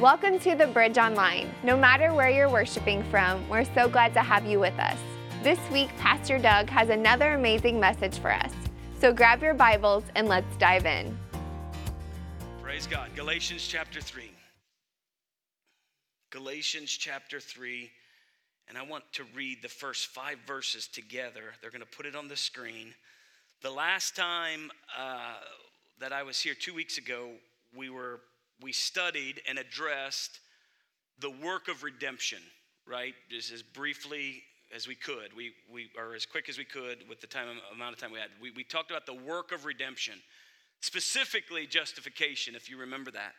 Welcome to the Bridge Online. No matter where you're worshiping from, we're so glad to have you with us. This week, Pastor Doug has another amazing message for us. So grab your Bibles and let's dive in. Praise God. Galatians chapter 3. Galatians chapter 3. And I want to read the first five verses together. They're going to put it on the screen. The last time uh, that I was here two weeks ago, we were we studied and addressed the work of redemption, right? Just as briefly as we could. We, we or as quick as we could with the time amount of time we had. We, we talked about the work of redemption, specifically justification, if you remember that.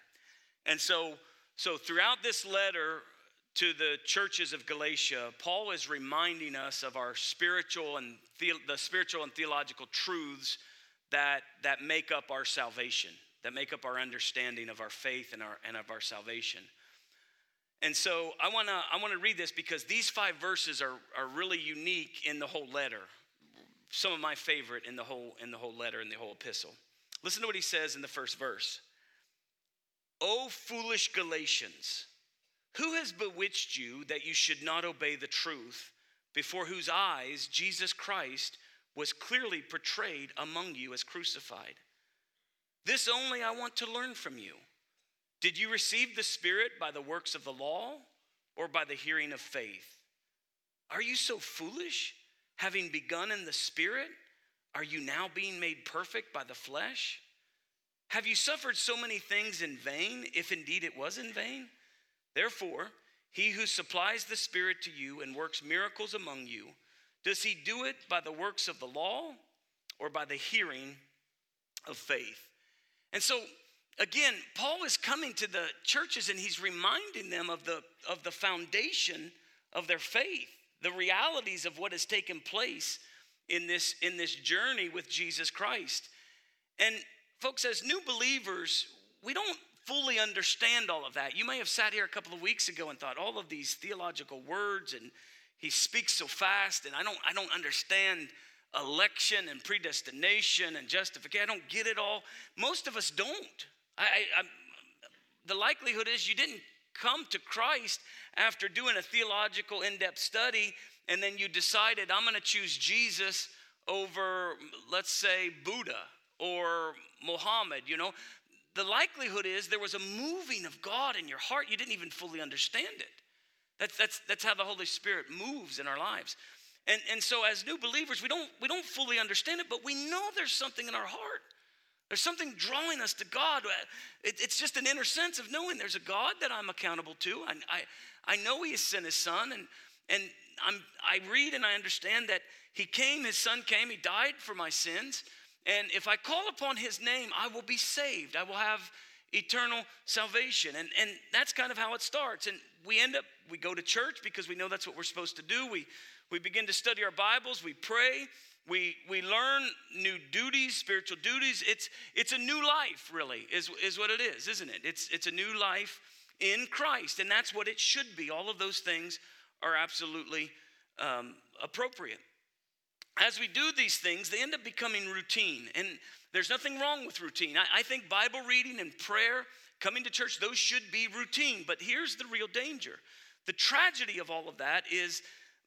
And so, so throughout this letter to the churches of Galatia, Paul is reminding us of our spiritual and the, the spiritual and theological truths that, that make up our salvation, that make up our understanding of our faith and, our, and of our salvation. And so I want to I want to read this because these five verses are, are really unique in the whole letter. Some of my favorite in the whole in the whole letter in the whole epistle. Listen to what he says in the first verse. O foolish Galatians, who has bewitched you that you should not obey the truth, before whose eyes Jesus Christ was clearly portrayed among you as crucified? This only I want to learn from you. Did you receive the Spirit by the works of the law or by the hearing of faith? Are you so foolish? Having begun in the Spirit, are you now being made perfect by the flesh? Have you suffered so many things in vain, if indeed it was in vain? Therefore, he who supplies the Spirit to you and works miracles among you, does he do it by the works of the law or by the hearing of faith? And so again, Paul is coming to the churches and he's reminding them of the, of the foundation of their faith, the realities of what has taken place in this, in this journey with Jesus Christ. And folks, as new believers, we don't fully understand all of that. You may have sat here a couple of weeks ago and thought all of these theological words and he speaks so fast and I don't I don't understand election and predestination and justification. I don't get it all. Most of us don't. I, I, the likelihood is you didn't come to Christ after doing a theological in depth study and then you decided, I'm going to choose Jesus over, let's say, Buddha or Muhammad. You know, the likelihood is there was a moving of God in your heart. You didn't even fully understand it. That's, that's, that's how the Holy Spirit moves in our lives. And, and so as new believers, we don't, we don't fully understand it, but we know there's something in our heart. There's something drawing us to God. It, it's just an inner sense of knowing there's a God that I'm accountable to. I, I, I know He has sent His Son, and, and I'm, I read and I understand that He came, His Son came, He died for my sins. And if I call upon His name, I will be saved. I will have eternal salvation. And, and that's kind of how it starts. And we end up, we go to church because we know that's what we're supposed to do. We, we begin to study our Bibles, we pray, we, we learn new duties, spiritual duties. It's, it's a new life, really, is, is what it is, isn't it? It's, it's a new life in Christ, and that's what it should be. All of those things are absolutely um, appropriate. As we do these things, they end up becoming routine, and there's nothing wrong with routine. I, I think Bible reading and prayer, coming to church, those should be routine, but here's the real danger. The tragedy of all of that is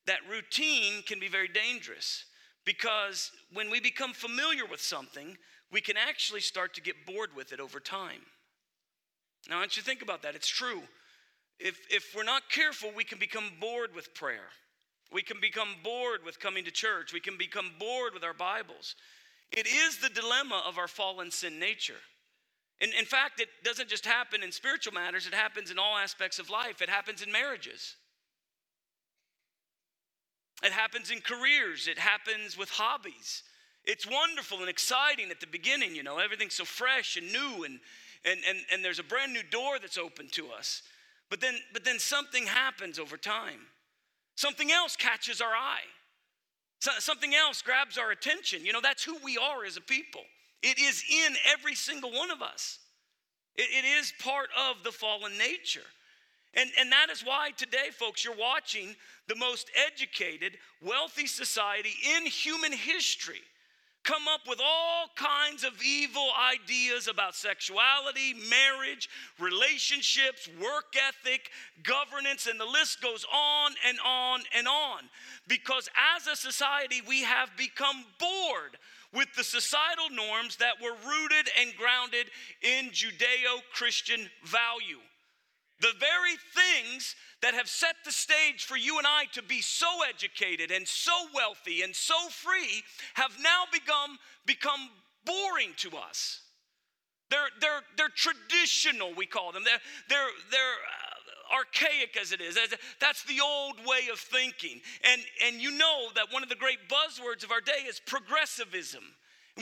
that routine can be very dangerous. Because when we become familiar with something, we can actually start to get bored with it over time. Now, I want you to think about that. It's true. If, if we're not careful, we can become bored with prayer. We can become bored with coming to church. We can become bored with our Bibles. It is the dilemma of our fallen sin nature. In, in fact, it doesn't just happen in spiritual matters, it happens in all aspects of life. It happens in marriages. It happens in careers, it happens with hobbies. It's wonderful and exciting at the beginning, you know, everything's so fresh and new and and and, and there's a brand new door that's open to us. But then but then something happens over time. Something else catches our eye. So, something else grabs our attention. You know, that's who we are as a people. It is in every single one of us. it, it is part of the fallen nature. And, and that is why today, folks, you're watching the most educated, wealthy society in human history. come up with all kinds of evil ideas about sexuality, marriage, relationships, work ethic, governance, and the list goes on and on and on. Because as a society, we have become bored with the societal norms that were rooted and grounded in Judeo Christian value. The very things that have set the stage for you and I to be so educated and so wealthy and so free have now become, become boring to us. They're, they're, they're traditional, we call them. They're, they're, they're uh, archaic as it is. That's the old way of thinking. And, and you know that one of the great buzzwords of our day is progressivism.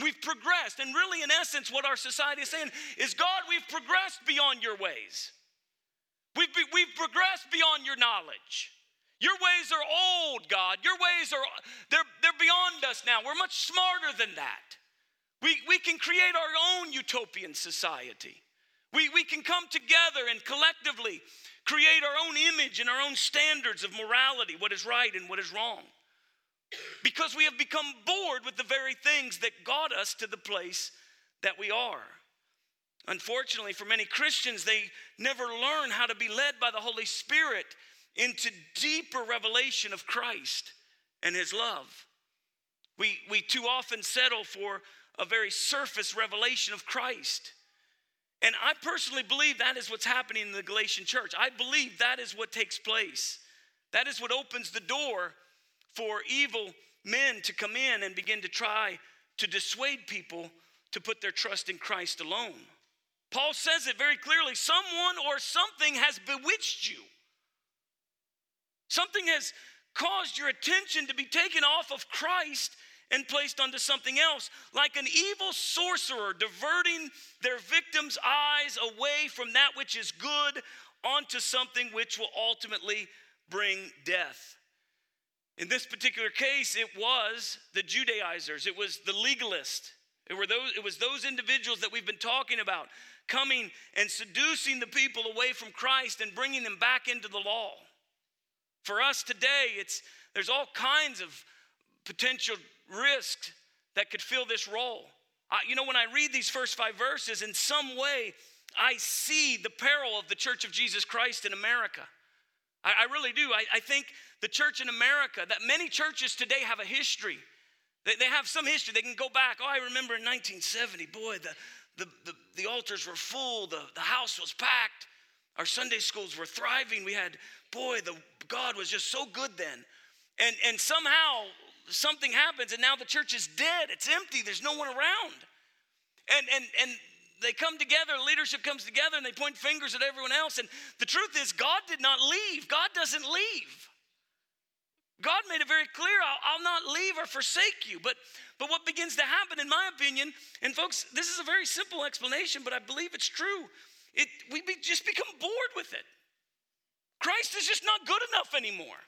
We've progressed. And really, in essence, what our society is saying is God, we've progressed beyond your ways. We've, be, we've progressed beyond your knowledge. Your ways are old, God. Your ways are, they're, they're beyond us now. We're much smarter than that. We, we can create our own utopian society. We, we can come together and collectively create our own image and our own standards of morality, what is right and what is wrong. Because we have become bored with the very things that got us to the place that we are. Unfortunately, for many Christians, they never learn how to be led by the Holy Spirit into deeper revelation of Christ and His love. We, we too often settle for a very surface revelation of Christ. And I personally believe that is what's happening in the Galatian church. I believe that is what takes place. That is what opens the door for evil men to come in and begin to try to dissuade people to put their trust in Christ alone. Paul says it very clearly someone or something has bewitched you. Something has caused your attention to be taken off of Christ and placed onto something else, like an evil sorcerer diverting their victim's eyes away from that which is good onto something which will ultimately bring death. In this particular case, it was the Judaizers, it was the legalists. It, were those, it was those individuals that we've been talking about coming and seducing the people away from Christ and bringing them back into the law. For us today, it's, there's all kinds of potential risks that could fill this role. I, you know, when I read these first five verses, in some way, I see the peril of the Church of Jesus Christ in America. I, I really do. I, I, think the church in America, that many churches today have a history. They, they have some history. They can go back. Oh, I remember in 1970, boy, the, the, the, the altars were full, the, the house was packed, our Sunday schools were thriving. We had, boy, the God was just so good then. And, and somehow something happens and now the church is dead. It's empty. There's no one around. And, and, and they come together, leadership comes together, and they point fingers at everyone else. And the truth is, God did not leave. God doesn't leave. God made it very clear I'll, I'll, not leave or forsake you. But, but what begins to happen, in my opinion, and folks, this is a very simple explanation, but I believe it's true. It, we be, just become bored with it. Christ is just not good enough anymore.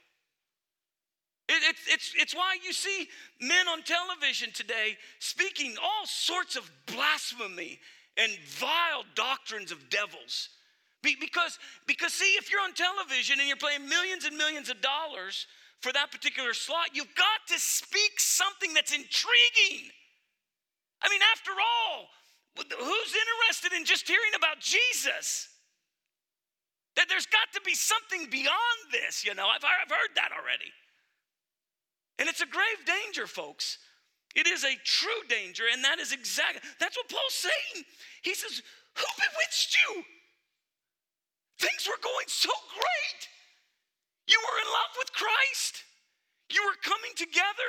It, it, it's, it's why you see men on television today speaking all sorts of blasphemy and vile doctrines of devils. Be, because, because, see, if you're on television and you're playing millions and millions of dollars for that particular slot, you've got to speak something that's intriguing. I mean, after all, who's interested in just hearing about Jesus? That there's got to be something beyond this, you know. I've, I've heard that already. And it's a grave danger, folks. It is a true danger, and that is exactly that's what Paul's saying. He says, Who bewitched you? Things were going so great. You were in love with Christ. You were coming together,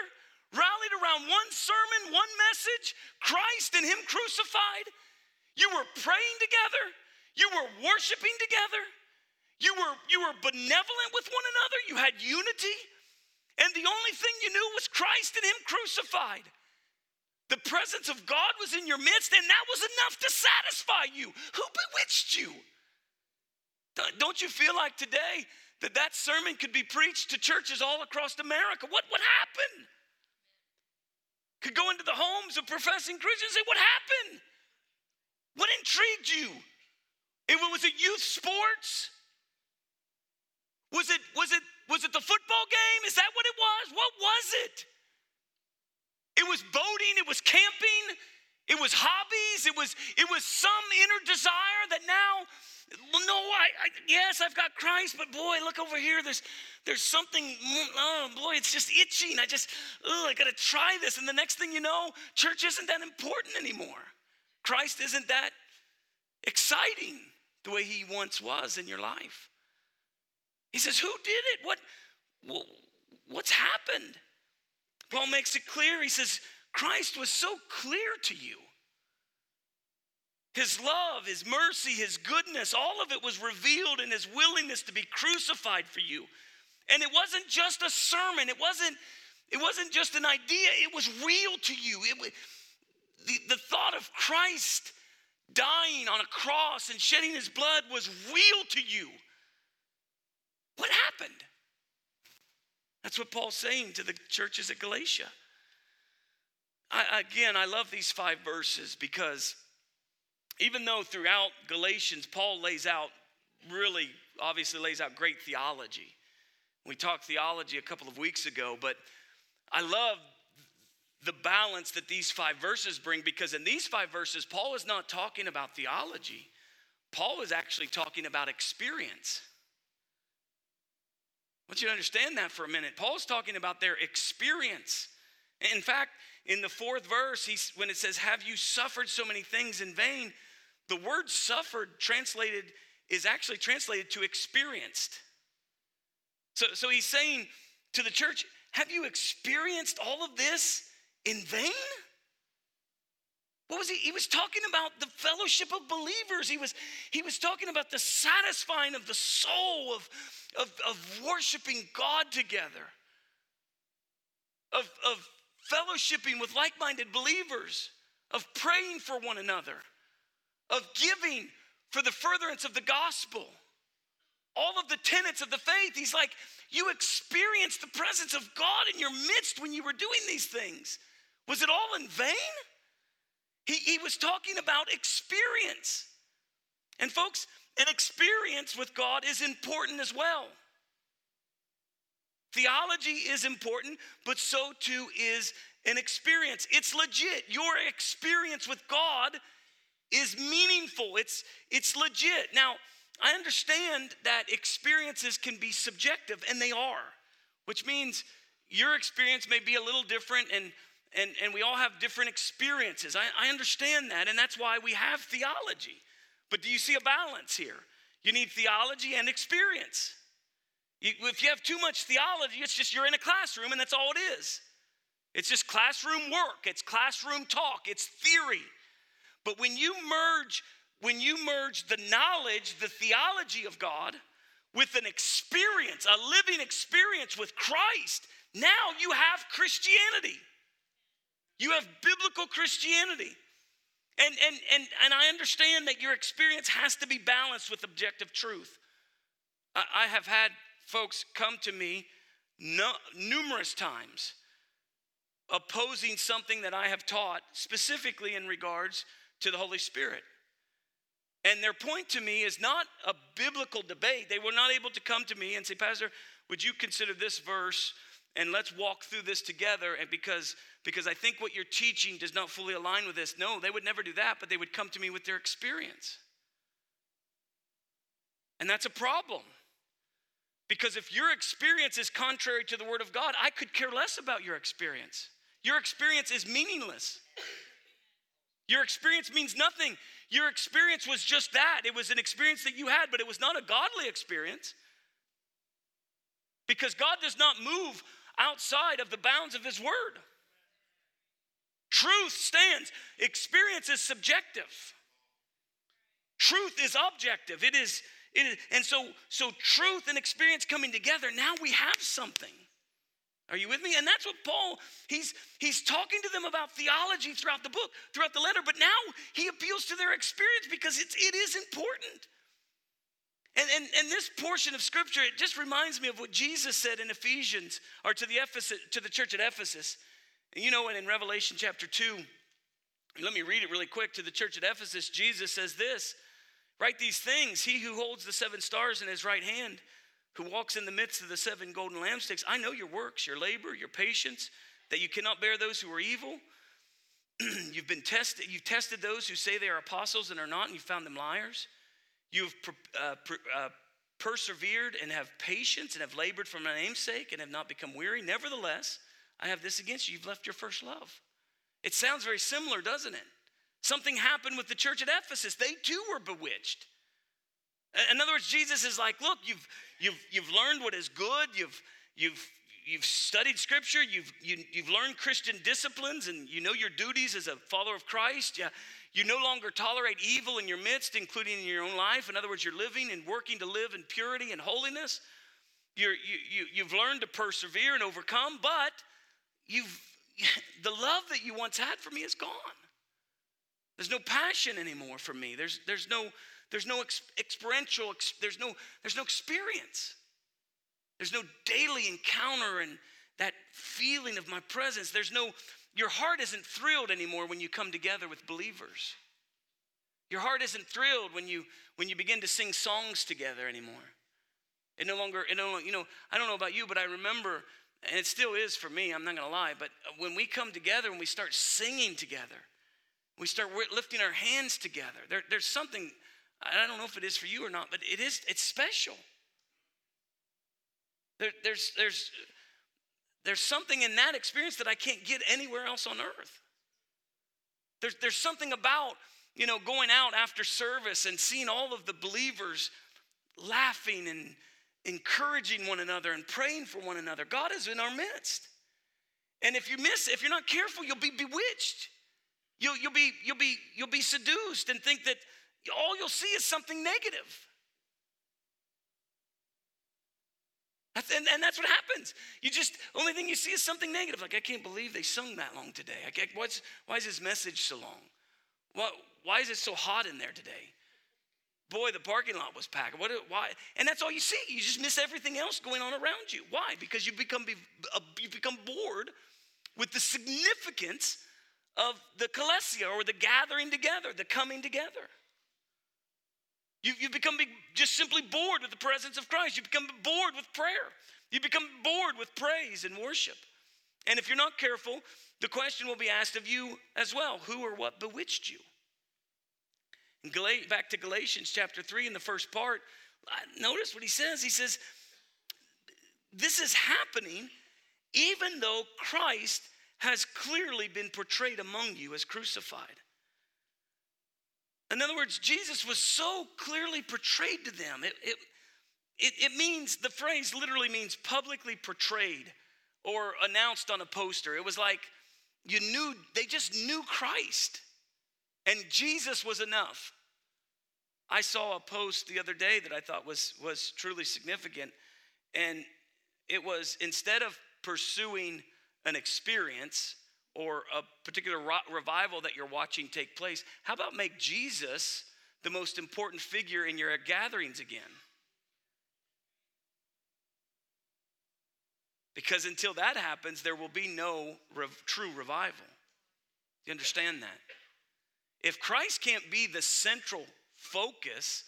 rallied around one sermon, one message Christ and Him crucified. You were praying together. You were worshiping together. You were, you were benevolent with one another. You had unity. And the only thing you knew was Christ and Him crucified. The presence of God was in your midst, and that was enough to satisfy you. Who bewitched you? Don't you feel like today that that sermon could be preached to churches all across America? What, would happen? Could go into the homes of professing Christians and say, What happened? What intrigued you? It was it youth sports? Was it was it was it the football game? Is that what it was? What was it? It was boating, it was camping, it was hobbies, it was it was some inner desire that now no, I, I, yes, I've got Christ, but boy, look over here. There's there's something. Mm, oh boy, it's just itching. I just, oh, I got to try this. And the next thing you know, church isn't that important anymore. Christ isn't that exciting the way he once was in your life. He says, "Who did it? What? Well, what's happened?" Paul makes it clear. He says, "Christ was so clear to you." His love, His mercy, His goodness, all of it was revealed in His willingness to be crucified for you. And it wasn't just a sermon, it wasn't, it wasn't just an idea, it was real to you. It, the, the thought of Christ dying on a cross and shedding His blood was real to you. What happened? That's what Paul's saying to the churches at Galatia. I, again, I love these five verses because even though throughout Galatians, Paul lays out really, obviously, lays out great theology. We talked theology a couple of weeks ago, but I love the balance that these five verses bring because in these five verses, Paul is not talking about theology, Paul is actually talking about experience. I want you to understand that for a minute. Paul's talking about their experience. In fact, in the fourth verse, he's, when it says, Have you suffered so many things in vain? The word suffered translated is actually translated to experienced. So, so he's saying to the church, Have you experienced all of this in vain? What was he? He was talking about the fellowship of believers. He was, he was talking about the satisfying of the soul of, of, of worshiping God together, of, of fellowshipping with like minded believers, of praying for one another, of giving for the furtherance of the gospel. All of the tenets of the faith. He's like, you experienced the presence of God in your midst when you were doing these things. Was it all in vain? He, he was talking about experience. And folks, an experience with God is important as well. Theology is important, but so too is an experience. It's legit. Your experience with God is meaningful, it's, it's legit. Now, I understand that experiences can be subjective, and they are, which means your experience may be a little different, and, and, and we all have different experiences. I, I understand that, and that's why we have theology. But do you see a balance here? You need theology and experience. If you have too much theology, it's just you're in a classroom and that's all it is. It's just classroom work, it's classroom talk, it's theory. But when you merge, when you merge the knowledge, the theology of God with an experience, a living experience with Christ, now you have Christianity. You have biblical Christianity. And, and, and, and I understand that your experience has to be balanced with objective truth. I, I have had folks come to me no, numerous times opposing something that I have taught, specifically in regards to the Holy Spirit. And their point to me is not a biblical debate. They were not able to come to me and say, Pastor, would you consider this verse and let's walk through this together and because because I think what you're teaching does not fully align with this. No, they would never do that, but they would come to me with their experience. And that's a problem. Because if your experience is contrary to the Word of God, I could care less about your experience. Your experience is meaningless. Your experience means nothing. Your experience was just that. It was an experience that you had, but it was not a godly experience. Because God does not move outside of the bounds of His Word. Truth stands, experience is subjective. Truth is objective. It is and so, so truth and experience coming together, now we have something. Are you with me? And that's what Paul, he's he's talking to them about theology throughout the book, throughout the letter, but now he appeals to their experience because it's it is important. And, and, and this portion of scripture, it just reminds me of what Jesus said in Ephesians, or to the Ephesus, to the church at Ephesus. And you know, and in Revelation chapter 2, let me read it really quick. To the church at Ephesus, Jesus says this Write these things He who holds the seven stars in his right hand, who walks in the midst of the seven golden lampsticks. I know your works, your labor, your patience, that you cannot bear those who are evil. you've been tested, you've tested those who say they are apostles and are not, and you found them liars. You've uh, uh, persevered and have patience and have labored for my name's sake and have not become weary. Nevertheless, I have this against you. You've left your first love. It sounds very similar, doesn't it? Something happened with the church at Ephesus. They too were bewitched. In other words, Jesus is like, look, you've, you've, you've learned what is good, you've, you've, you've studied scripture, you've, you, have you have learned Christian disciplines, and you know your duties as a follower of Christ. Yeah, you no longer tolerate evil in your midst, including in your own life. In other words, you're living and working to live in purity and holiness. You're, you, you, you've learned to persevere and overcome, but you've, the love that you once had for me is gone. There's no passion anymore for me. There's, there's no, there's no ex- experiential, ex- there's, no, there's no experience. There's no daily encounter and that feeling of my presence. There's no, your heart isn't thrilled anymore when you come together with believers. Your heart isn't thrilled when you when you begin to sing songs together anymore. It no longer, it no you know, I don't know about you, but I remember, and it still is for me, I'm not gonna lie, but when we come together and we start singing together, we start lifting our hands together, there, there's something, I don't know if it is for you or not, but it is, it's special. There, there's, there's, there's something in that experience that I can't get anywhere else on earth. There's, there's something about, you know, going out after service and seeing all of the believers laughing and encouraging one another and praying for one another. God is in our midst. And if you miss, if you're not careful, you'll be bewitched. You'll, you'll, be, you'll, be, you'll be seduced and think that all you'll see is something negative. And, and, that's what happens. You just, only thing you see is something negative. Like, I can't believe they sung that long today. I can't, what's, why is this message so long? What, why is it so hot in there today? Boy, the parking lot was packed. What, why? And that's all you see. You just miss everything else going on around you. Why? Because you become, uh, you become bored with the significance of the ecclesia or the gathering together, the coming together. You, you become just simply bored with the presence of Christ. You become bored with prayer. You become bored with praise and worship. And if you're not careful, the question will be asked of you as well who or what bewitched you? back to Galatians chapter 3 in the first part, notice what he says. He says, This is happening even though Christ has clearly been portrayed among you as crucified. In other words, Jesus was so clearly portrayed to them. It, it, it, it, means, the phrase literally means publicly portrayed or announced on a poster. It was like you knew, they just knew Christ, and Jesus was enough. I saw a post the other day that I thought was, was truly significant, and it was instead of pursuing an experience, or a particular revival that you're watching take place, how about make Jesus the most important figure in your gatherings again? Because until that happens, there will be no rev- true revival. You understand that? If Christ can't be the central focus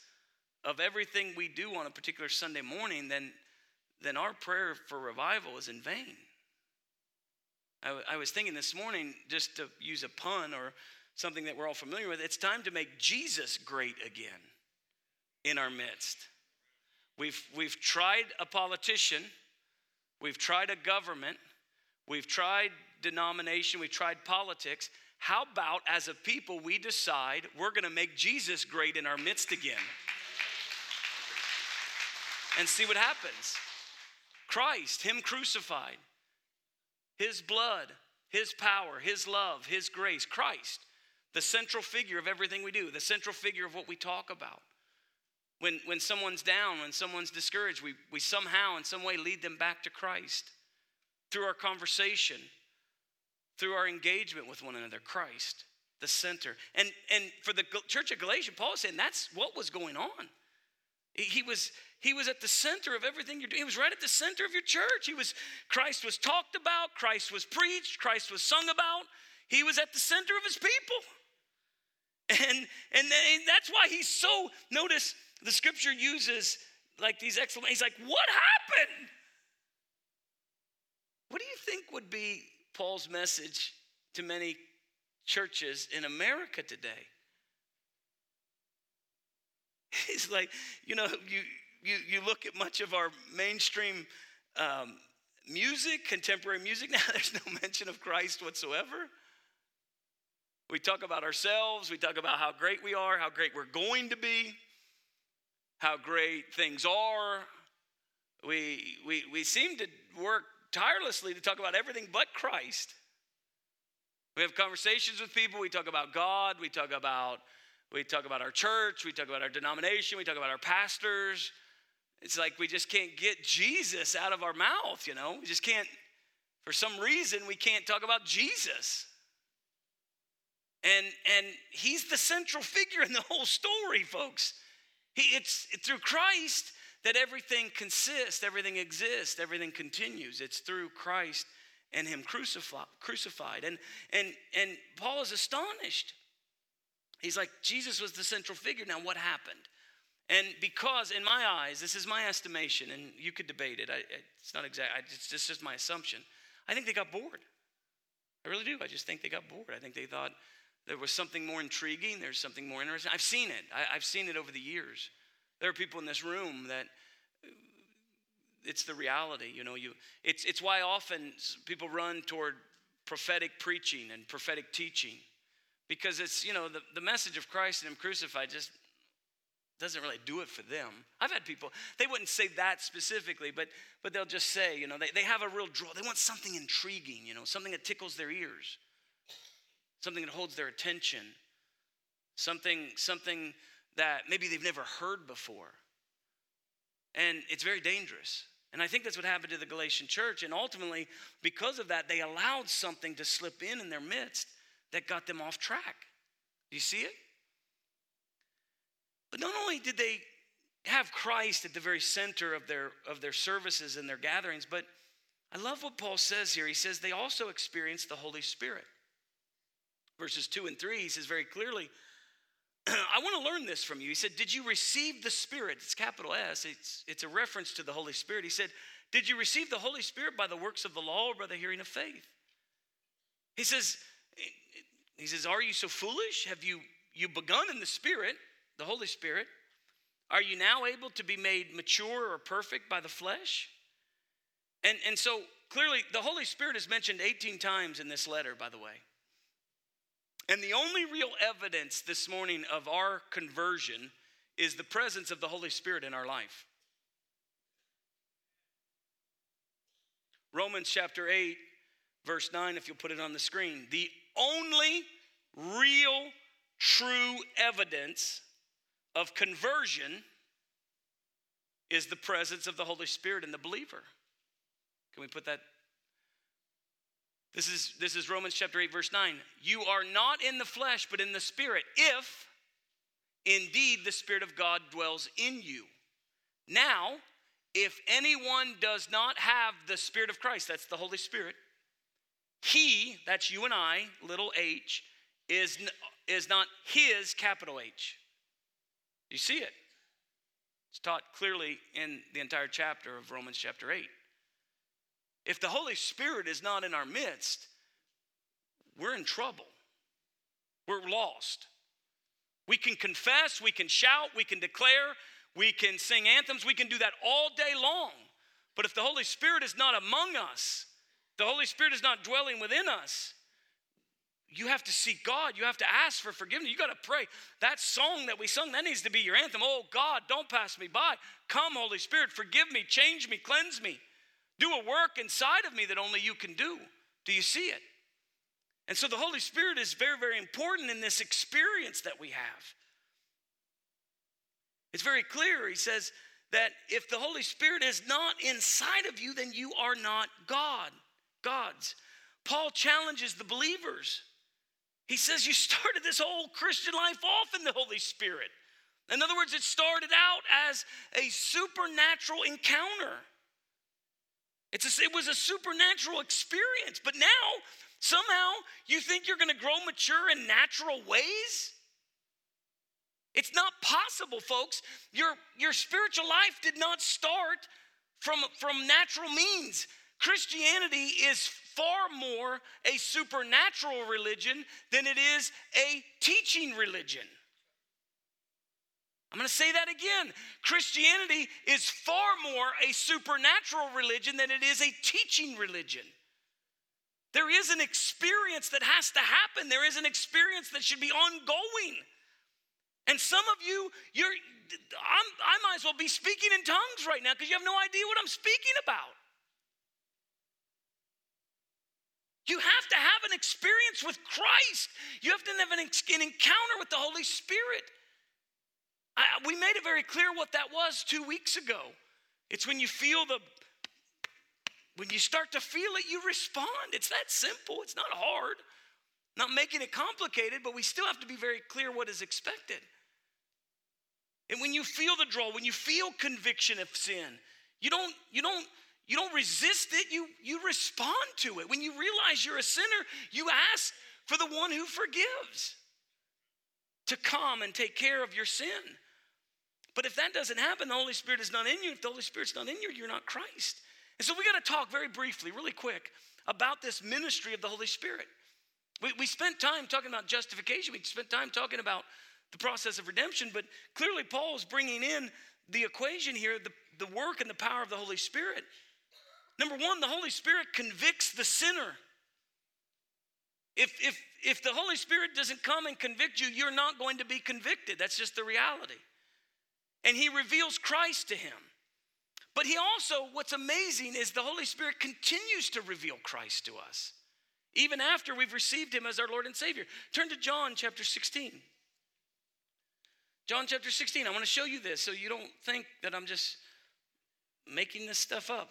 of everything we do on a particular Sunday morning, then, then our prayer for revival is in vain. I, was thinking this morning, just to use a pun or something that we're all familiar with, it's time to make Jesus great again in our midst. We've, we've tried a politician, we've tried a government, we've tried denomination, we've tried politics. How about as a people, we decide we're gonna make Jesus great in our midst again? And see what happens. Christ, Him crucified. His blood, His power, His love, His grace, Christ, the central figure of everything we do, the central figure of what we talk about. When, when someone's down, when someone's discouraged, we, we somehow, in some way, lead them back to Christ through our conversation, through our engagement with one another. Christ, the center. And, and for the church of Galatia, Paul is saying that's what was going on. He was, he was at the center of everything you're doing. He was right at the center of your church. He was, Christ was talked about, Christ was preached, Christ was sung about. He was at the center of his people. And, and, and that's why he's so, notice the scripture uses like these exclamations. He's like, what happened? What do you think would be Paul's message to many churches in America today. He's like, you know, you, you, you look at much of our mainstream um, music, contemporary music now, there's no mention of Christ whatsoever. We talk about ourselves, we talk about how great we are, how great we're going to be, how great things are. We, we, we seem to work tirelessly to talk about everything but Christ. We have conversations with people, we talk about God, we talk about we talk about our church, we talk about our denomination, we talk about our pastors. It's like we just can't get Jesus out of our mouth, you know? We just can't for some reason we can't talk about Jesus. And and he's the central figure in the whole story, folks. He, it's through Christ that everything consists, everything exists, everything continues. It's through Christ and him crucified, crucified. And, and, and Paul is astonished. He's like, Jesus was the central figure. Now, what happened? And because, in my eyes, this is my estimation, and you could debate it. I, it's not exact. I, it's, it's just my assumption. I think they got bored. I really do. I just think they got bored. I think they thought there was something more intriguing. There's something more interesting. I've seen it. I, I've seen it over the years. There are people in this room that uh, it's the reality. You know, you it's it's why often people run toward prophetic preaching and prophetic teaching. Because it's, you know, the, the message of Christ and Him crucified just doesn't really do it for them. I've had people, they wouldn't say that specifically, but but they'll just say, you know, they, they have a real draw. They want something intriguing, you know, something that tickles their ears, something that holds their attention, something, something that maybe they've never heard before. And it's very dangerous. And I think that's what happened to the Galatian church. And ultimately, because of that, they allowed something to slip in in their midst that got them off track. Do you see it? But not only did they have Christ at the very center of their, of their services and their gatherings, but I love what Paul says here. He says they also experienced the Holy Spirit. Verses 2 and 3, he says very clearly, I want to learn this from you. He said, Did you receive the Spirit? It's capital S, it's, it's a reference to the Holy Spirit. He said, Did you receive the Holy Spirit by the works of the law or by the hearing of faith? He says, he says, Are you so foolish? Have you, you begun in the Spirit, the Holy Spirit? Are you now able to be made mature or perfect by the flesh? And, and so clearly, the Holy Spirit is mentioned 18 times in this letter, by the way. And the only real evidence this morning of our conversion is the presence of the Holy Spirit in our life. Romans chapter 8, verse 9, if you'll put it on the screen. The only real, true evidence of conversion is the presence of the Holy Spirit in the believer. Can we put that? This is, this is Romans chapter 8, verse 9. You are not in the flesh, but in the Spirit, if indeed the Spirit of God dwells in you. Now, if anyone does not have the Spirit of Christ, that's the Holy Spirit, he, that's you and I, little h, is, is not his, capital H. You see it. It's taught clearly in the entire chapter of Romans chapter 8. If the Holy Spirit is not in our midst, we're in trouble. We're lost. We can confess, we can shout, we can declare, we can sing anthems, we can do that all day long. But if the Holy Spirit is not among us, the Holy Spirit is not dwelling within us, you have to seek God. You have to ask for forgiveness. You got to pray. That song that we sung, that needs to be your anthem. Oh God, don't pass me by. Come, Holy Spirit, forgive me, change me, cleanse me. Do a work inside of me that only you can do. Do you see it? And so the Holy Spirit is very, very important in this experience that we have. It's very clear. He says that if the Holy Spirit is not inside of you, then you are not God. God's. Paul challenges the believers. He says, You started this whole Christian life off in the Holy Spirit. In other words, it started out as a supernatural encounter. A, it was a supernatural experience, but now somehow you think you're going to grow mature in natural ways? It's not possible, folks. Your, your spiritual life did not start from, from natural means. Christianity is far more a supernatural religion than it is a teaching religion. I'm going to say that again. Christianity is far more a supernatural religion than it is a teaching religion. There is an experience that has to happen. There is an experience that should be ongoing. And some of you, you're, I'm, I might as well be speaking in tongues right now because you have no idea what I'm speaking about. You have to have an experience with Christ. You have to have an, an encounter with the Holy Spirit. I, we made it very clear what that was two weeks ago. It's when you feel the, when you start to feel it, you respond. It's that simple, it's not hard. Not making it complicated, but we still have to be very clear what is expected. And when you feel the draw, when you feel conviction of sin, you don't, you don't, you don't resist it, you, you respond to it. When you realize you're a sinner, you ask for the one who forgives to come and take care of your sin. But if that doesn't happen, the Holy Spirit is not in you. If the Holy Spirit's not in you, you're not Christ. And so we got to talk very briefly, really quick, about this ministry of the Holy Spirit. We, we spent time talking about justification, we spent time talking about the process of redemption, but clearly Paul is bringing in the equation here the, the work and the power of the Holy Spirit. Number one, the Holy Spirit convicts the sinner. If, if, if the Holy Spirit doesn't come and convict you, you're not going to be convicted. That's just the reality and he reveals Christ to him. But he also, what's amazing is the Holy Spirit continues to reveal Christ to us, even after we've received him as our Lord and Savior. Turn to John chapter 16. John chapter 16, I want to show you this so you don't think that I'm just making this stuff up.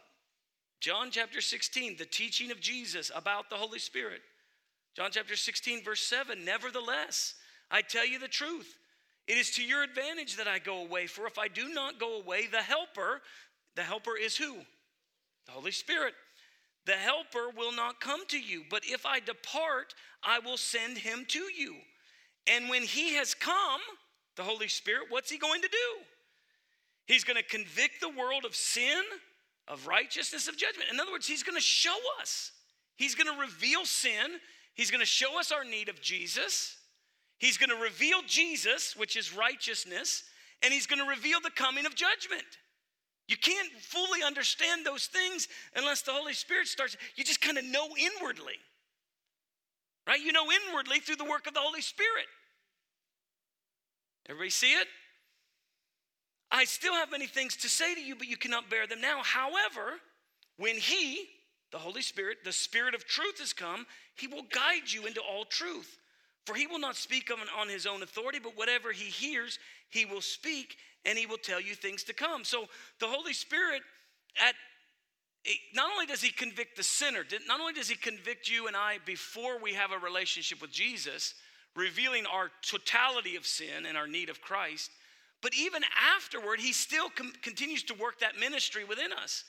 John chapter 16, the teaching of Jesus about the Holy Spirit. John chapter 16, verse 7 Nevertheless, I tell you the truth. It is to your advantage that I go away, for if I do not go away, the helper, the helper is who? The Holy Spirit. The helper will not come to you, but if I depart, I will send him to you. And when he has come, the Holy Spirit, what's he going to do? He's going to convict the world of sin, of righteousness, of judgment. In other words, he's going to show us. He's going to reveal sin. He's going to show us our need of Jesus. He's going to reveal Jesus, which is righteousness, and he's going to reveal the coming of judgment. You can't fully understand those things unless the Holy Spirit starts. You just kind of know inwardly. Right? You know inwardly through the work of the Holy Spirit. Everybody see it? I still have many things to say to you, but you cannot bear them now. However, when He, the Holy Spirit, the Spirit of truth has come, He will guide you into all truth. For he will not speak on his own authority, but whatever he hears, he will speak and he will tell you things to come. So the Holy Spirit, at not only does he convict the sinner, not only does he convict you and I before we have a relationship with Jesus, revealing our totality of sin and our need of Christ, but even afterward, he still com- continues to work that ministry within us.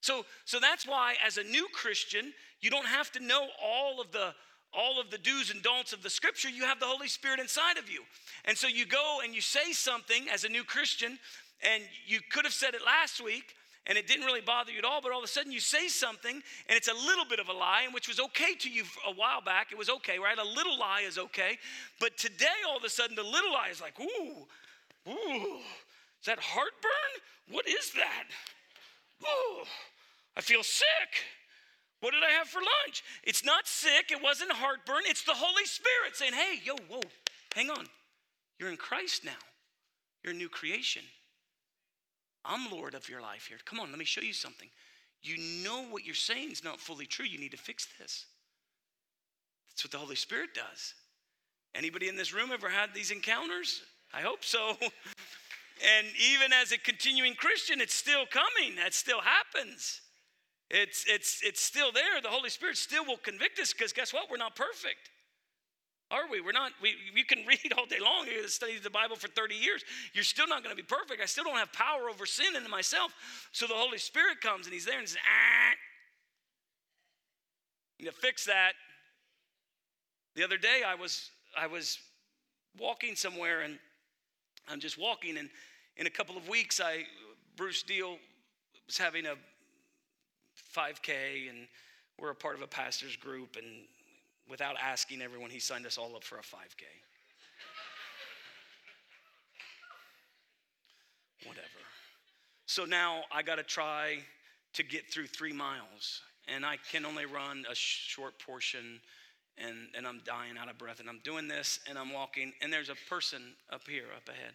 So, so that's why, as a new Christian, you don't have to know all of the all of the do's and don'ts of the scripture, you have the Holy Spirit inside of you. And so you go and you say something as a new Christian, and you could have said it last week, and it didn't really bother you at all, but all of a sudden you say something, and it's a little bit of a lie, and which was okay to you a while back. It was okay, right? A little lie is okay. But today, all of a sudden, the little lie is like, ooh, ooh, is that heartburn? What is that? Ooh, I feel sick. What did I have for lunch? It's not sick, it wasn't heartburn, it's the Holy Spirit saying, hey, yo, whoa, hang on. You're in Christ now, you're a new creation. I'm Lord of your life here. Come on, let me show you something. You know what you're saying is not fully true. You need to fix this. That's what the Holy Spirit does. Anybody in this room ever had these encounters? I hope so. and even as a continuing Christian, it's still coming. That still happens. It's, it's, it's still there. The Holy Spirit still will convict us because guess what? We're not perfect. Are we? We're not. We, you can read all day long. You study the Bible for 30 years. You're still not going to be perfect. I still don't have power over sin in myself. So the Holy Spirit comes and He's there and says, ah. You to fix that. The other day I was I was walking somewhere and I'm just walking and in a couple of weeks I Bruce Deal was having a 5K, and we're a part of a pastor's group, and without asking everyone, he signed us all up for a 5K. Whatever. So now I got to try to get through three miles, and I can only run a short portion, and, and I'm dying out of breath. And I'm doing this, and I'm walking, and there's a person up here, up ahead.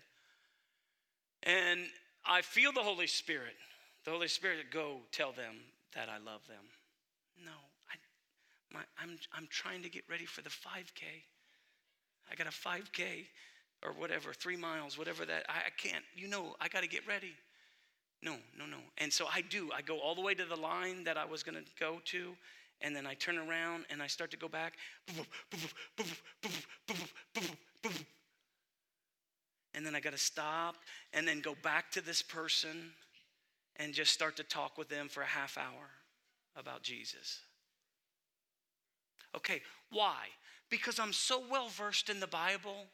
And I feel the Holy Spirit. The Holy Spirit, go tell them that I love them. No, I, my, I'm, I'm trying to get ready for the 5K. I got a 5K or whatever, three miles, whatever that. I, I can't, you know, I got to get ready. No, no, no. And so I do. I go all the way to the line that I was going to go to, and then I turn around and I start to go back. And then I got to stop and then go back to this person and just start to talk with them for a half hour about Jesus. Okay, why? Because I'm so well versed in the Bible.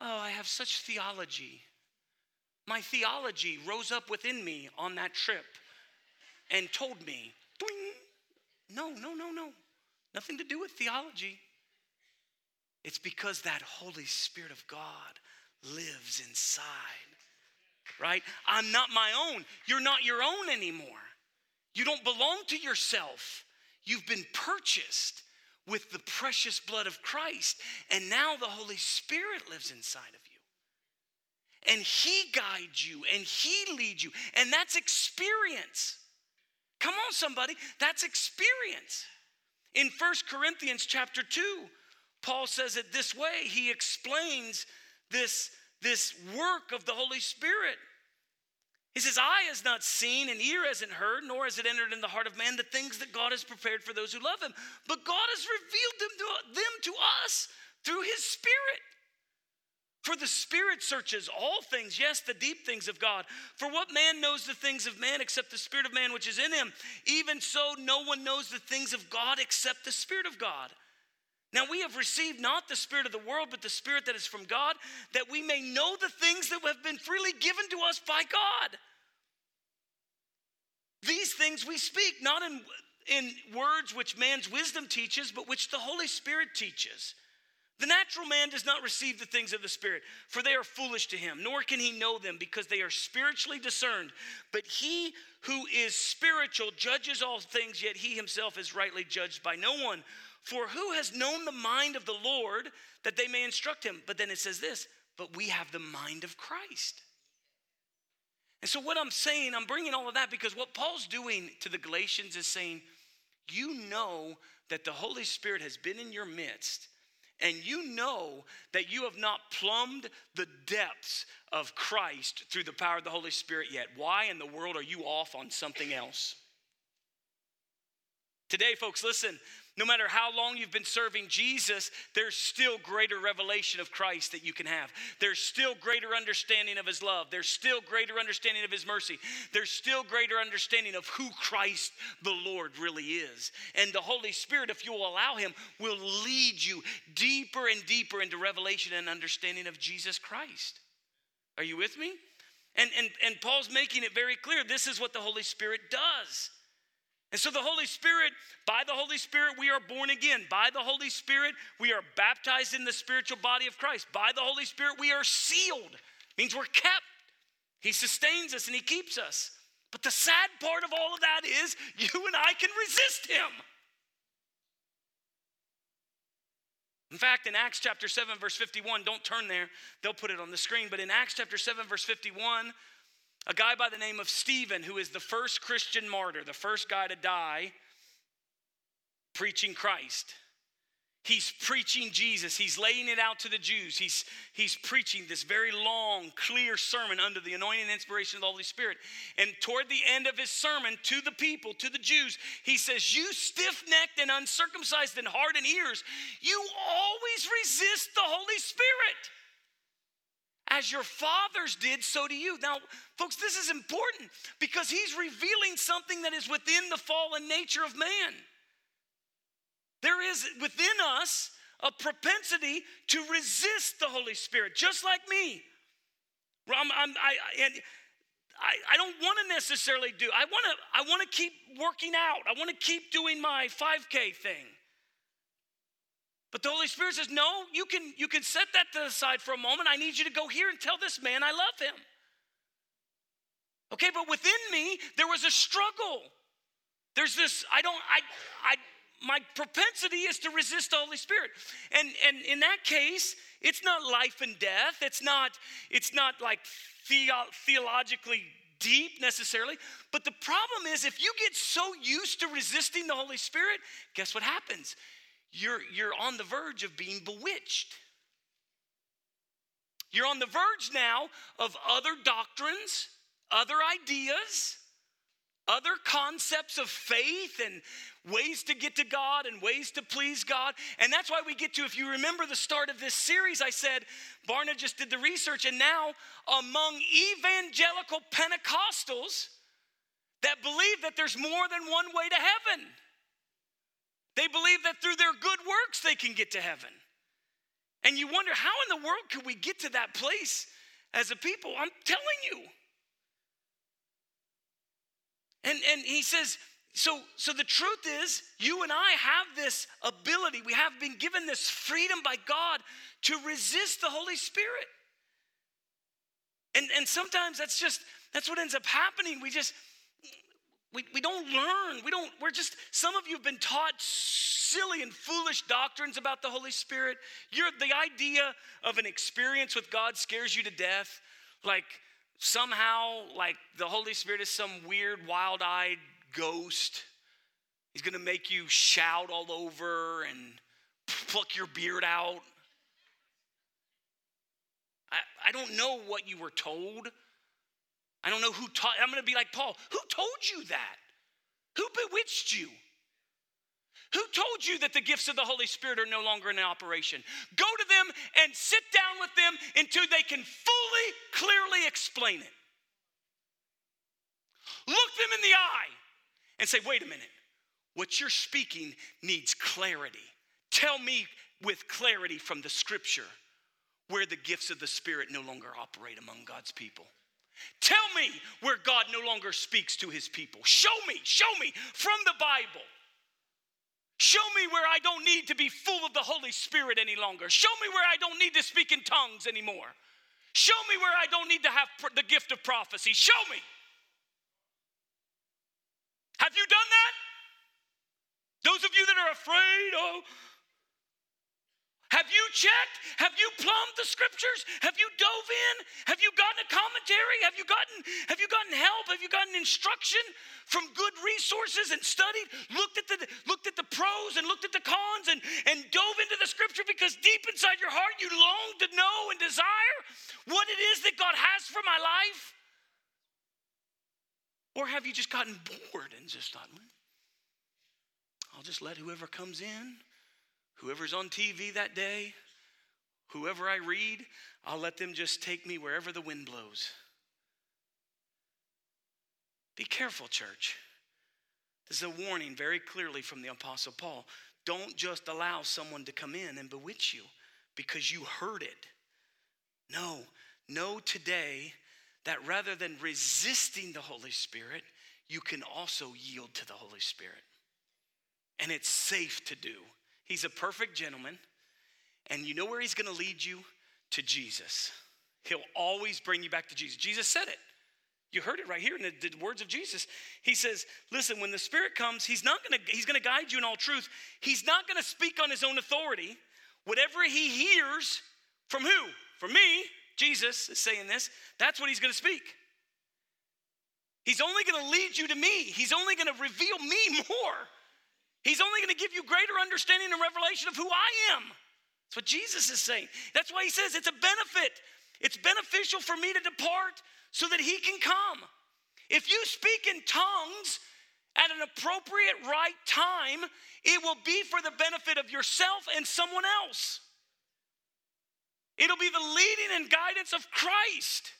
Oh, I have such theology. My theology rose up within me on that trip and told me, no, no, no, no. Nothing to do with theology. It's because that Holy Spirit of God lives inside, right? I'm not my own. You're not your own anymore. You don't belong to yourself. You've been purchased with the precious blood of Christ, and now the Holy Spirit lives inside of you. And He guides you and He leads you, and that's experience. Come on, somebody, that's experience. In First Corinthians chapter 2, Paul says it this way. He explains this, this work of the Holy Spirit. He says, Eye has not seen, and ear hasn't heard, nor has it entered in the heart of man the things that God has prepared for those who love him. But God has revealed them to, them to us through his Spirit. For the Spirit searches all things, yes, the deep things of God. For what man knows the things of man except the Spirit of man which is in him? Even so, no one knows the things of God except the Spirit of God. Now we have received not the Spirit of the world, but the Spirit that is from God, that we may know the things that have been freely given to us by God. These things we speak, not in, in words which man's wisdom teaches, but which the Holy Spirit teaches. The natural man does not receive the things of the Spirit, for they are foolish to him, nor can he know them because they are spiritually discerned. But he who is spiritual judges all things, yet he himself is rightly judged by no one. For who has known the mind of the Lord that they may instruct him? But then it says this, but we have the mind of Christ. And so, what I'm saying, I'm bringing all of that because what Paul's doing to the Galatians is saying, you know that the Holy Spirit has been in your midst, and you know that you have not plumbed the depths of Christ through the power of the Holy Spirit yet. Why in the world are you off on something else? Today, folks, listen, no matter how long you've been serving Jesus, there's still greater revelation of Christ that you can have. There's still greater understanding of his love. There's still greater understanding of his mercy. There's still greater understanding of who Christ the Lord really is. And the Holy Spirit, if you will allow him, will lead you deeper and deeper into revelation and understanding of Jesus Christ. Are you with me? And, and, and Paul's making it very clear this is what the Holy Spirit does. And so, the Holy Spirit, by the Holy Spirit, we are born again. By the Holy Spirit, we are baptized in the spiritual body of Christ. By the Holy Spirit, we are sealed, means we're kept. He sustains us and He keeps us. But the sad part of all of that is you and I can resist Him. In fact, in Acts chapter 7, verse 51, don't turn there, they'll put it on the screen, but in Acts chapter 7, verse 51, a guy by the name of Stephen, who is the first Christian martyr, the first guy to die preaching Christ. He's preaching Jesus. He's laying it out to the Jews. He's, he's preaching this very long, clear sermon under the anointing and inspiration of the Holy Spirit. And toward the end of his sermon to the people, to the Jews, he says, You stiff necked and uncircumcised in heart and ears, you always resist the Holy Spirit. As your fathers did, so do you. Now, folks, this is important because he's revealing something that is within the fallen nature of man. There is within us a propensity to resist the Holy Spirit, just like me. I'm, I'm, I, and I, I don't want to necessarily do. I want to I want to keep working out. I want to keep doing my 5K thing. But the Holy Spirit says, "No, you can you can set that to the side for a moment. I need you to go here and tell this man I love him." Okay, but within me there was a struggle. There's this I don't I I my propensity is to resist the Holy Spirit. And and in that case, it's not life and death. It's not it's not like theo- theologically deep necessarily. But the problem is if you get so used to resisting the Holy Spirit, guess what happens? You're you're on the verge of being bewitched. You're on the verge now of other doctrines, other ideas, other concepts of faith and ways to get to God and ways to please God. And that's why we get to, if you remember the start of this series, I said, Barna just did the research, and now among evangelical Pentecostals that believe that there's more than one way to heaven, they believe that through their good works they can get to heaven. And you wonder, how in the world could we get to that place as a people? I'm telling you. And, and he says, so, so the truth is, you and I have this ability, we have been given this freedom by God to resist the Holy Spirit. And, and sometimes that's just, that's what ends up happening. We just, we, we don't learn. We don't, we're just, some of you have been taught silly and foolish doctrines about the Holy Spirit. You're, the idea of an experience with God scares you to death. Like, somehow, like the Holy Spirit is some weird, wild eyed ghost. He's gonna make you shout all over and pluck your beard out. I, I don't know what you were told. I don't know who taught. I'm gonna be like Paul. Who told you that? Who bewitched you? Who told you that the gifts of the Holy Spirit are no longer in operation? Go to them and sit down with them until they can fully, clearly explain it. Look them in the eye and say, wait a minute, what you're speaking needs clarity. Tell me with clarity from the scripture where the gifts of the Spirit no longer operate among God's people. Tell me where God no longer speaks to his people. Show me, show me from the Bible. Show me where I don't need to be full of the Holy Spirit any longer. Show me where I don't need to speak in tongues anymore. Show me where I don't need to have the gift of prophecy. Show me. Have you done that? Those of you that are afraid, oh, have you checked? Have you plumbed the scriptures? Have you dove in? Have you gotten a commentary? Have you gotten have you gotten help? Have you gotten instruction from good resources and studied, looked at the looked at the pros and looked at the cons and, and dove into the scripture because deep inside your heart you long to know and desire what it is that God has for my life? Or have you just gotten bored and just thought, I'll just let whoever comes in Whoever's on TV that day, whoever I read, I'll let them just take me wherever the wind blows. Be careful, church. This is a warning very clearly from the Apostle Paul. Don't just allow someone to come in and bewitch you because you heard it. No, know today that rather than resisting the Holy Spirit, you can also yield to the Holy Spirit. And it's safe to do. He's a perfect gentleman. And you know where he's going to lead you? To Jesus. He'll always bring you back to Jesus. Jesus said it. You heard it right here in the, the, words of Jesus. He says, listen, when the Spirit comes, he's not gonna, he's gonna guide you in all truth. He's not gonna speak on his own authority. Whatever he hears from who? From me, Jesus is saying this, that's what he's gonna speak. He's only gonna lead you to me. He's only gonna reveal me more. He's only going to give you greater understanding and revelation of who I am. That's what Jesus is saying. That's why he says it's a benefit. It's beneficial for me to depart so that he can come. If you speak in tongues at an appropriate right time, it will be for the benefit of yourself and someone else. It'll be the leading and guidance of Christ.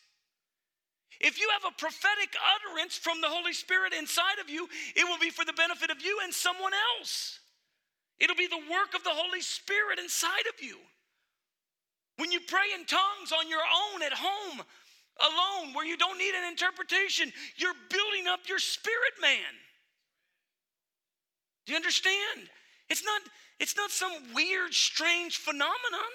If you have a prophetic utterance from the Holy Spirit inside of you, it will be for the benefit of you and someone else. It'll be the work of the Holy Spirit inside of you. When you pray in tongues on your own at home, alone where you don't need an interpretation. You're building up your spirit man. Do you understand? It's not, it's not some weird, strange phenomenon.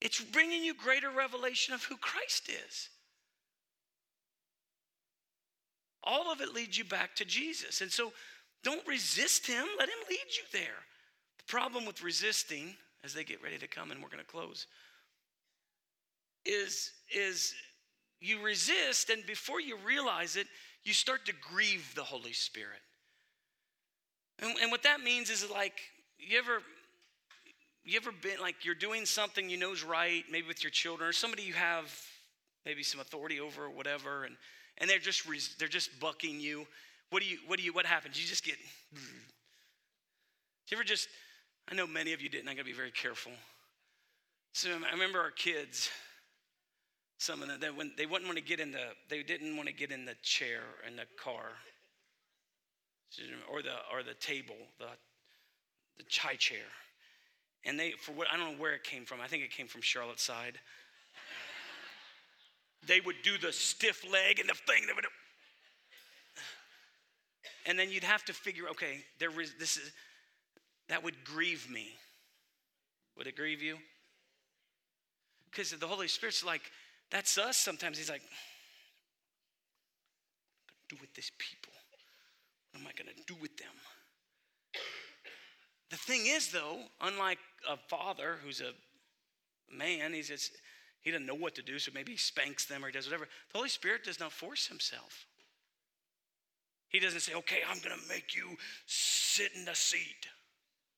It's bringing you greater revelation of who Christ is. All of it leads you back to Jesus. And so don't resist him, let him lead you there. The problem with resisting, as they get ready to come, and we're going to close, is, is you resist, and before you realize it, you start to grieve the Holy Spirit. And, and what that means is like, you ever you ever been like you're doing something you know is right, maybe with your children or somebody you have maybe some authority over or whatever, and and they're just they're just bucking you. What do you what do you what happens? You just get. You ever just? I know many of you didn't. I got to be very careful. So I remember our kids. Some of them they, when, they wouldn't want to get in the they didn't want to get in the chair in the car or the or the table the the chai chair and they for what i don't know where it came from i think it came from charlotte's side they would do the stiff leg and the thing that would and then you'd have to figure okay there was this is that would grieve me. Would it grieve you? Because the holy spirit's like that's us sometimes. He's like do with this people. What am i going to do with them? The thing is though unlike a father who's a man he's just he doesn't know what to do, so maybe he spanks them or he does whatever. The Holy Spirit does not force himself. He doesn't say, okay, I'm going to make you sit in the seat.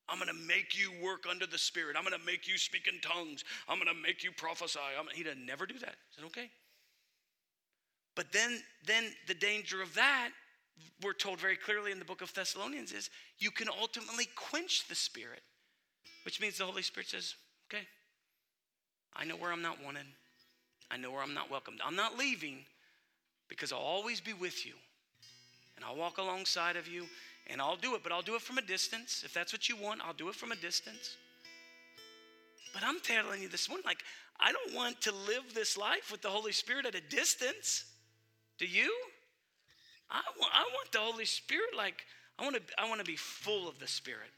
I'm going to make you work under the Spirit. I'm going to make you speak in tongues. I'm going to make you prophesy. I'm, he doesn't never do that. He said, okay. But then, then the danger of that, we're told very clearly in the book of Thessalonians, is you can ultimately quench the Spirit, which means the Holy Spirit says, okay, I know where I'm not wanted. I know where I'm not welcomed. I'm not leaving because I'll always be with you. And I'll walk alongside of you and I'll do it, but I'll do it from a distance. If that's what you want, I'll do it from a distance. But I'm telling you this morning, like, I don't want to live this life with the Holy Spirit at a distance. Do you? I want, I want the Holy Spirit, like, I want to I want to be full of the Spirit.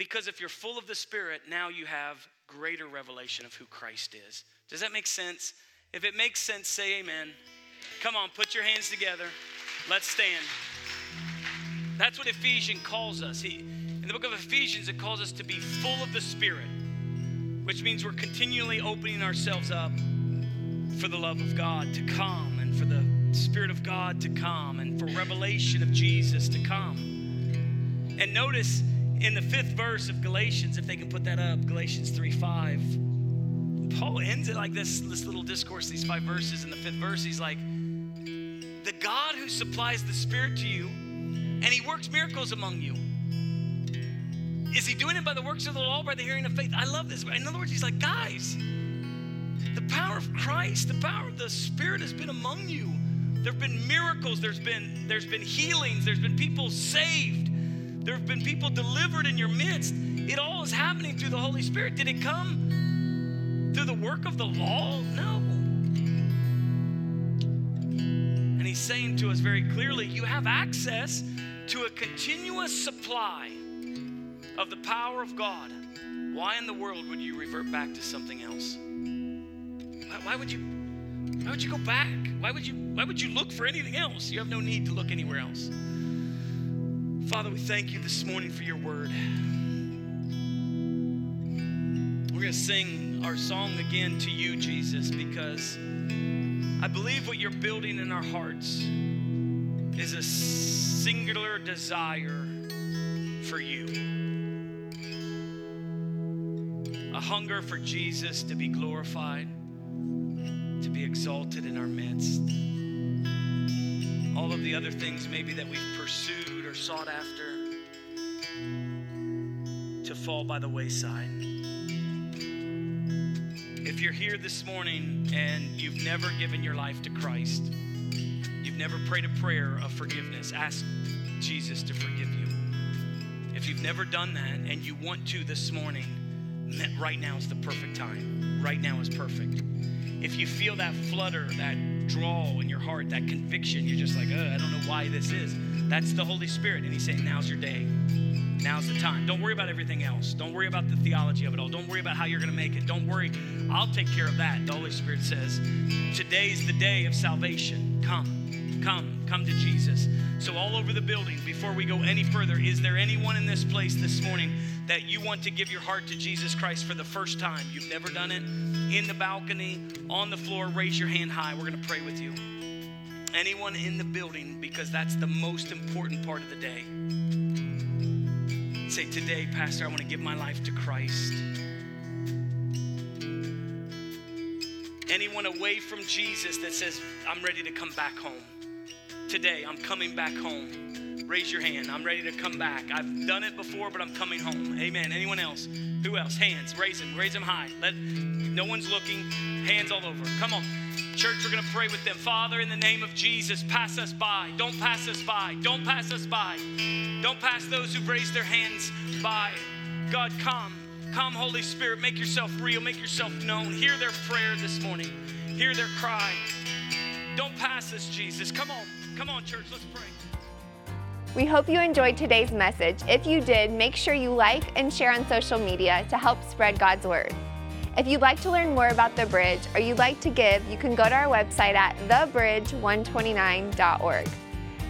Because if you're full of the Spirit, now you have greater revelation of who Christ is. Does that make sense? If it makes sense, say amen. Come on, put your hands together. Let's stand. That's what Ephesians calls us. He, in the book of Ephesians, it calls us to be full of the Spirit, which means we're continually opening ourselves up for the love of God to come and for the Spirit of God to come and for revelation of Jesus to come. And notice in the fifth verse of Galatians, if they can put that up, Galatians 3 5, Paul ends it like this, this little discourse, these five verses. In the fifth verse, he's like, The God who supplies the Spirit to you, and he works miracles among you. Is he doing it by the works of the law, by the hearing of faith? I love this. In other words, he's like, guys, the power of Christ, the power of the Spirit has been among you. There have been miracles, there's been, there's been healings, there's been people saved. There have been people delivered in your midst. It all is happening through the Holy Spirit. Did it come through the work of the law? No. And he's saying to us very clearly you have access to a continuous supply of the power of God. Why in the world would you revert back to something else? Why, why would you why would you go back? Why would you why would you look for anything else? You have no need to look anywhere else. Father, we thank you this morning for your word. We're going to sing our song again to you, Jesus, because I believe what you're building in our hearts is a singular desire for you. A hunger for Jesus to be glorified, to be exalted in our midst. All of the other things maybe that we've pursued sought after to fall by the wayside. If you're here this morning and you've never given your life to Christ, you've never prayed a prayer of forgiveness, ask Jesus to forgive you. If you've never done that and you want to this morning, right now is the perfect time. Right now is perfect. if you feel that flutter, that draw in your heart, that conviction, you're just like, I don't know why this is. That's the Holy Spirit. And He's saying, now's your day. Now's the time. Don't worry about everything else. Don't worry about the theology of it all. Don't worry about how you're going to make it. Don't worry. I'll take care of that. The Holy Spirit says, Today's the day of salvation. Come, come, come to Jesus. So, all over the building, before we go any further, is there anyone in this place this morning that you want to give your heart to Jesus Christ for the first time? You've never done it? In the balcony, on the floor, raise your hand high. We're going to pray with you. Anyone in the building, because that's the most important part of the day. Say, Today, Pastor, I want to give my life to Christ. Anyone away from Jesus that says, I'm ready to come back home. Today, I'm coming back home. Raise your hand. I'm ready to come back. I've done it before, but I'm coming home. Amen. Anyone else? Who else? Hands. Raise them. Raise them high. Let no one's looking. Hands all over. Come on. Church, we're going to pray with them. Father, in the name of Jesus, pass us by. Don't pass us by. Don't pass us by. Don't pass those who've raised their hands by. God, come. Come, Holy Spirit. Make yourself real. Make yourself known. Hear their prayer this morning. Hear their cry. Don't pass us, Jesus. Come on. Come on, church. Let's pray. We hope you enjoyed today's message. If you did, make sure you like and share on social media to help spread God's word. If you'd like to learn more about The Bridge or you'd like to give, you can go to our website at thebridge129.org.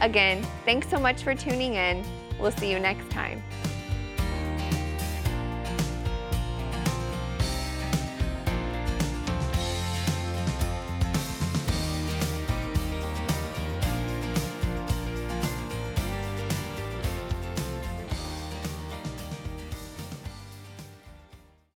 Again, thanks so much for tuning in. We'll see you next time.